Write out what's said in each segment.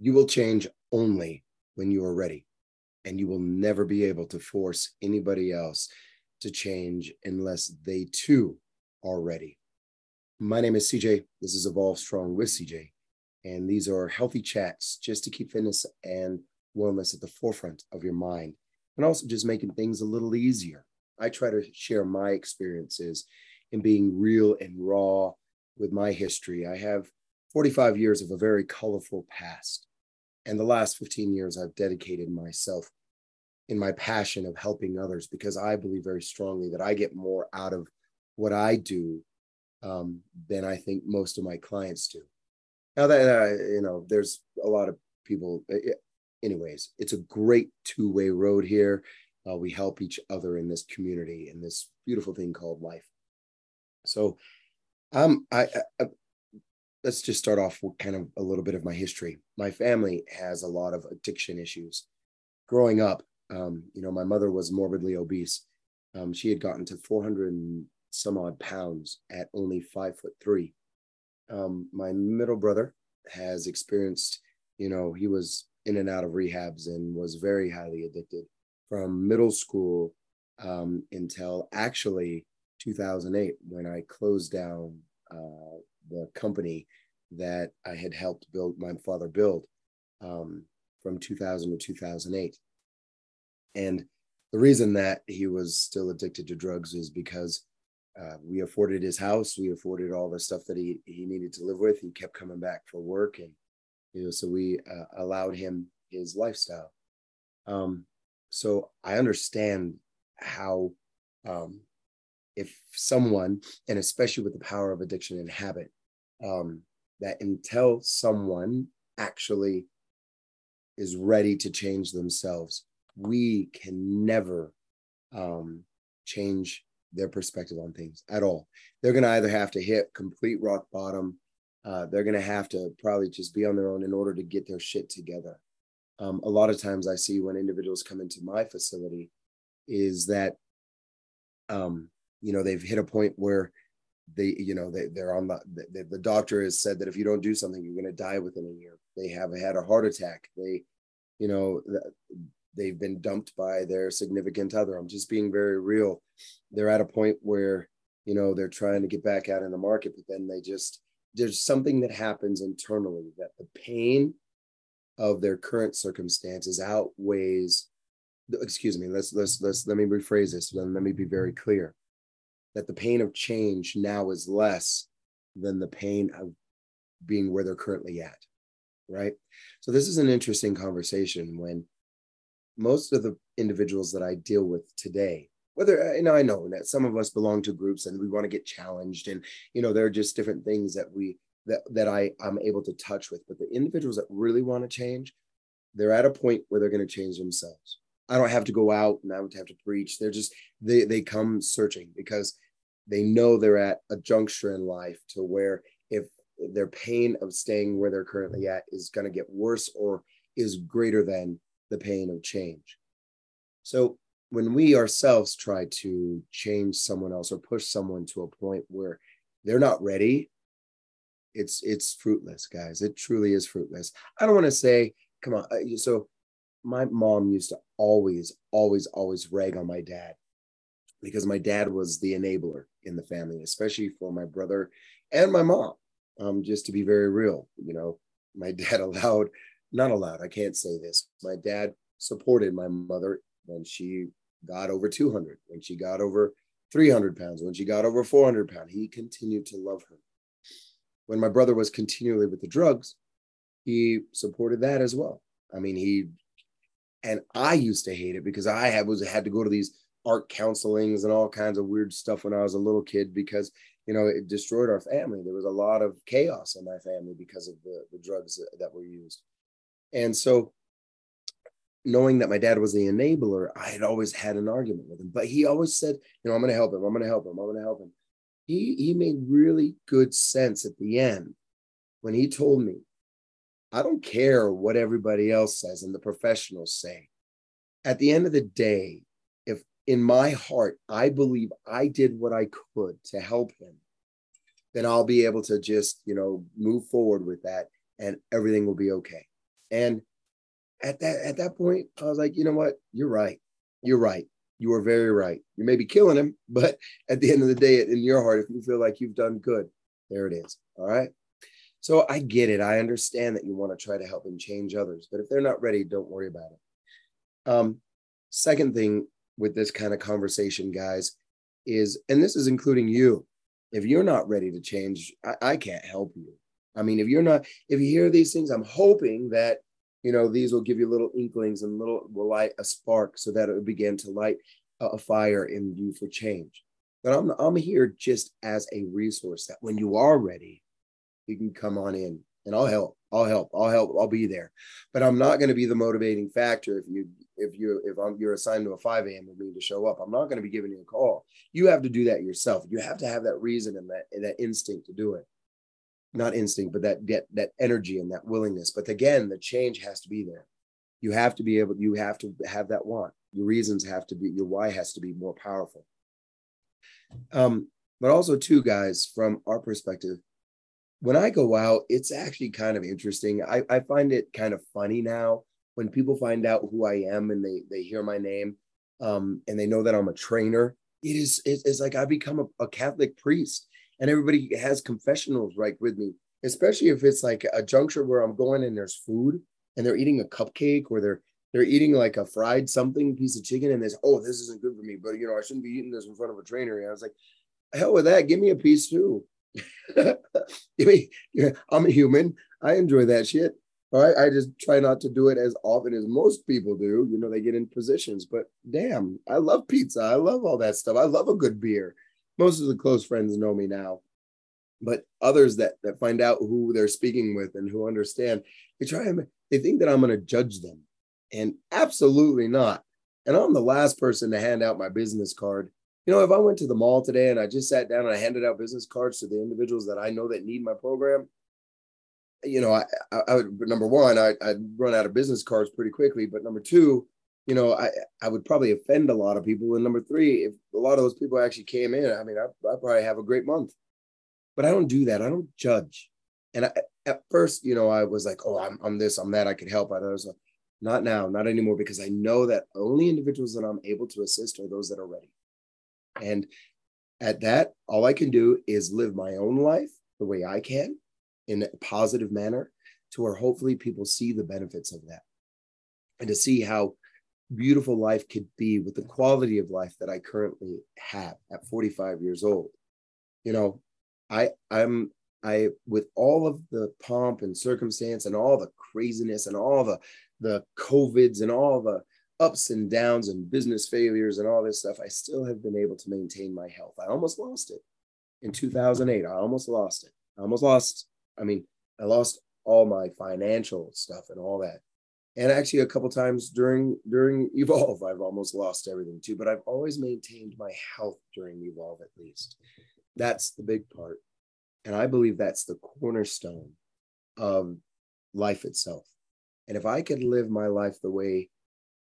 You will change only when you are ready, and you will never be able to force anybody else to change unless they too are ready. My name is CJ. This is Evolve Strong with CJ. And these are healthy chats just to keep fitness and wellness at the forefront of your mind and also just making things a little easier. I try to share my experiences in being real and raw with my history. I have 45 years of a very colorful past. And the last 15 years, I've dedicated myself in my passion of helping others because I believe very strongly that I get more out of what I do um, than I think most of my clients do. Now that uh, you know, there's a lot of people. Anyways, it's a great two-way road here. Uh, we help each other in this community in this beautiful thing called life. So, um, I, I let's just start off with kind of a little bit of my history. My family has a lot of addiction issues. Growing up, um, you know, my mother was morbidly obese. Um, she had gotten to 400 and some odd pounds at only five foot three. Um, my middle brother has experienced, you know, he was in and out of rehabs and was very highly addicted from middle school um, until actually 2008 when I closed down uh, the company that I had helped build my father build um, from 2000 to 2008. And the reason that he was still addicted to drugs is because uh, we afforded his house, we afforded all the stuff that he he needed to live with. He kept coming back for work, and you know, so we uh, allowed him his lifestyle. Um, so I understand how, um, if someone, and especially with the power of addiction and habit, um, that until someone actually is ready to change themselves, we can never um, change their perspective on things at all. They're going to either have to hit complete rock bottom. Uh, they're going to have to probably just be on their own in order to get their shit together. Um, a lot of times I see when individuals come into my facility is that, um, you know, they've hit a point where they, you know, they, they're on the, the, the doctor has said that if you don't do something, you're going to die within a year. They have had a heart attack. They, you know, they've been dumped by their significant other. I'm just being very real. They're at a point where, you know, they're trying to get back out in the market, but then they just, there's something that happens internally that the pain of their current circumstances outweighs, excuse me, let's, let's, let's, let me rephrase this. Then let me be very clear that the pain of change now is less than the pain of being where they're currently at. Right. So this is an interesting conversation when most of the individuals that I deal with today, whether uh, you know, I know that some of us belong to groups and we want to get challenged, and you know, there are just different things that we that that I I'm able to touch with. But the individuals that really want to change, they're at a point where they're going to change themselves. I don't have to go out and I don't have to preach. They're just they they come searching because they know they're at a juncture in life to where if their pain of staying where they're currently at is going to get worse or is greater than the pain of change. So when we ourselves try to change someone else or push someone to a point where they're not ready, it's it's fruitless, guys. It truly is fruitless. I don't want to say, come on. Uh, so my mom used to always, always, always rag on my dad because my dad was the enabler in the family, especially for my brother and my mom. Um, just to be very real, you know, my dad allowed not allowed. I can't say this. My dad supported my mother when she got over 200, when she got over 300 pounds, when she got over 400 pounds. He continued to love her. When my brother was continually with the drugs, he supported that as well. I mean, he and I used to hate it because I had was had to go to these art counselings and all kinds of weird stuff when I was a little kid because you know it destroyed our family. There was a lot of chaos in my family because of the, the drugs that were used. And so, knowing that my dad was the enabler, I had always had an argument with him. But he always said, you know, I'm going to help him. I'm going to help him. I'm going to help him. He he made really good sense at the end when he told me, I don't care what everybody else says and the professionals say. At the end of the day, if in my heart I believe I did what I could to help him, then I'll be able to just, you know, move forward with that and everything will be okay. And at that at that point, I was like, you know what? You're right. You're right. You are very right. You may be killing him, but at the end of the day, in your heart, if you feel like you've done good, there it is. All right. So I get it. I understand that you want to try to help and change others, but if they're not ready, don't worry about it. Um, second thing with this kind of conversation, guys, is, and this is including you, if you're not ready to change, I, I can't help you. I mean, if you're not, if you hear these things, I'm hoping that you know these will give you little inklings and little will light a spark so that it will begin to light a fire in you for change. But I'm I'm here just as a resource that when you are ready, you can come on in and I'll help. I'll help. I'll help. I'll be there. But I'm not going to be the motivating factor if you if you if I'm you're assigned to a 5 a.m. with me to show up. I'm not going to be giving you a call. You have to do that yourself. You have to have that reason and that that instinct to do it not instinct, but that that that energy and that willingness. But again, the change has to be there. You have to be able, you have to have that want. Your reasons have to be, your why has to be more powerful. Um, but also, too, guys, from our perspective, when I go out, it's actually kind of interesting. I, I find it kind of funny now when people find out who I am and they they hear my name um, and they know that I'm a trainer. It is it's like I become a, a Catholic priest and everybody has confessionals right with me, especially if it's like a juncture where I'm going and there's food and they're eating a cupcake or they're they're eating like a fried something piece of chicken and there's oh this isn't good for me but you know I shouldn't be eating this in front of a trainer and I was like hell with that give me a piece too give me I'm a human. I enjoy that shit. All right I just try not to do it as often as most people do. You know they get in positions but damn I love pizza. I love all that stuff. I love a good beer. Most of the close friends know me now but others that that find out who they're speaking with and who understand they try and they think that i'm going to judge them and absolutely not. And i'm the last person to hand out my business card you know if i went to the mall today and i just sat down and i handed out business cards to the individuals that i know that need my program you know i i, I would number one I, i'd run out of business cards pretty quickly but number two you know, I, I would probably offend a lot of people. And number three, if a lot of those people actually came in, I mean, I, I probably have a great month. But I don't do that. I don't judge. And I, at first, you know, I was like, oh, I'm, I'm this, I'm that, I could help. I was like, not now, not anymore, because I know that only individuals that I'm able to assist are those that are ready. And at that, all I can do is live my own life the way I can in a positive manner to where hopefully people see the benefits of that and to see how beautiful life could be with the quality of life that I currently have at 45 years old. You know, I I'm I with all of the pomp and circumstance and all the craziness and all the the covids and all the ups and downs and business failures and all this stuff, I still have been able to maintain my health. I almost lost it in 2008. I almost lost it. I almost lost, I mean, I lost all my financial stuff and all that and actually a couple times during during evolve i've almost lost everything too but i've always maintained my health during evolve at least that's the big part and i believe that's the cornerstone of life itself and if i could live my life the way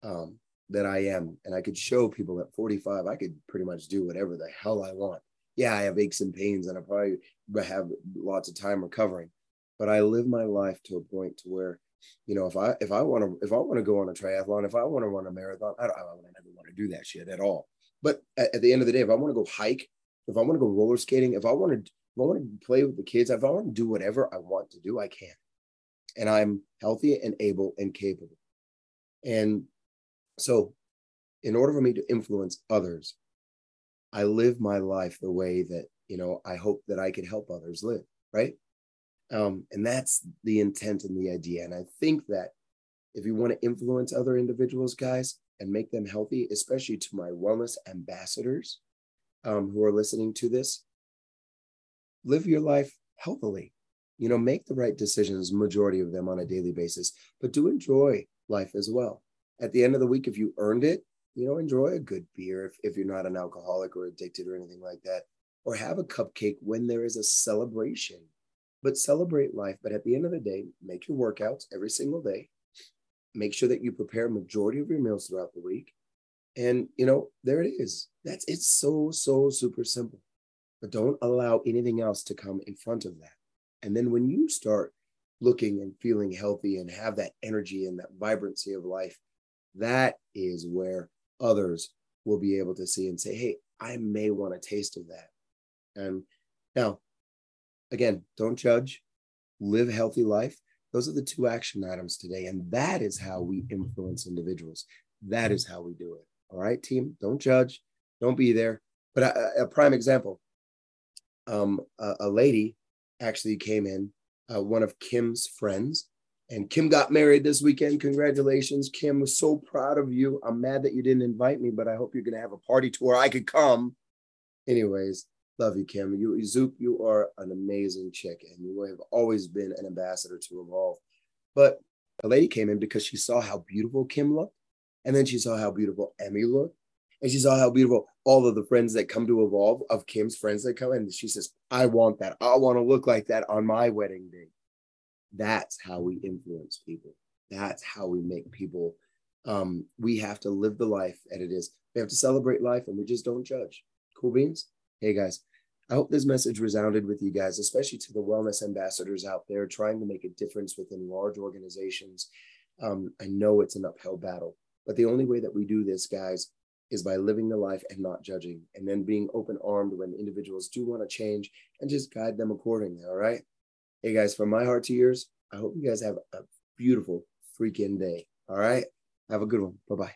um, that i am and i could show people at 45 i could pretty much do whatever the hell i want yeah i have aches and pains and i probably have lots of time recovering but i live my life to a point to where you know, if I if I want to if I want to go on a triathlon, if I want to run a marathon, I don't, I don't never want to do that shit at all. But at, at the end of the day, if I want to go hike, if I want to go roller skating, if I want to if I want to play with the kids, if I want to do whatever I want to do, I can. And I'm healthy and able and capable. And so, in order for me to influence others, I live my life the way that, you know, I hope that I could help others live, right? Um, and that's the intent and the idea. And I think that if you want to influence other individuals, guys, and make them healthy, especially to my wellness ambassadors um, who are listening to this, live your life healthily. You know, make the right decisions, majority of them on a daily basis, but do enjoy life as well. At the end of the week, if you earned it, you know, enjoy a good beer if, if you're not an alcoholic or addicted or anything like that, or have a cupcake when there is a celebration but celebrate life. But at the end of the day, make your workouts every single day. Make sure that you prepare majority of your meals throughout the week. And you know, there it is. That's it's so, so super simple. But don't allow anything else to come in front of that. And then when you start looking and feeling healthy and have that energy and that vibrancy of life, that is where others will be able to see and say, hey, I may want a taste of that. And now, again, don't judge, live a healthy life. Those are the two action items today. And that is how we influence individuals. That is how we do it. All right, team, don't judge, don't be there. But a, a prime example um, a, a, lady actually came in, uh, one of Kim's friends, and Kim got married this weekend. Congratulations, Kim. Was so proud of you. I'm mad that you didn't invite me, but I hope you're going to have a party tour. I could come. Anyways, love you, Kim. You, Zoop, you are an amazing chick, and you have always been an ambassador to Evolve. But a lady came in because she saw how beautiful Kim looked, and then she saw how beautiful Emmy looked, and she saw how beautiful all of the friends that come to Evolve of Kim's friends that come, and she says, "I want that. I want to look like that on my wedding day." That's how we influence people. That's how we make people. Um, we have to live the life that it is. We have to celebrate life, and we just don't judge. Cool beans. Hey guys, I hope this message resounded with you guys, especially to the wellness ambassadors out there trying to make a difference within large organizations. Um, I know it's an uphill battle, but the only way that we do this, guys, is by living the life and not judging, and then being open armed when individuals do want to change and just guide them accordingly. All right. Hey guys, from my heart to yours, I hope you guys have a beautiful freaking day. All right. Have a good one. Bye bye.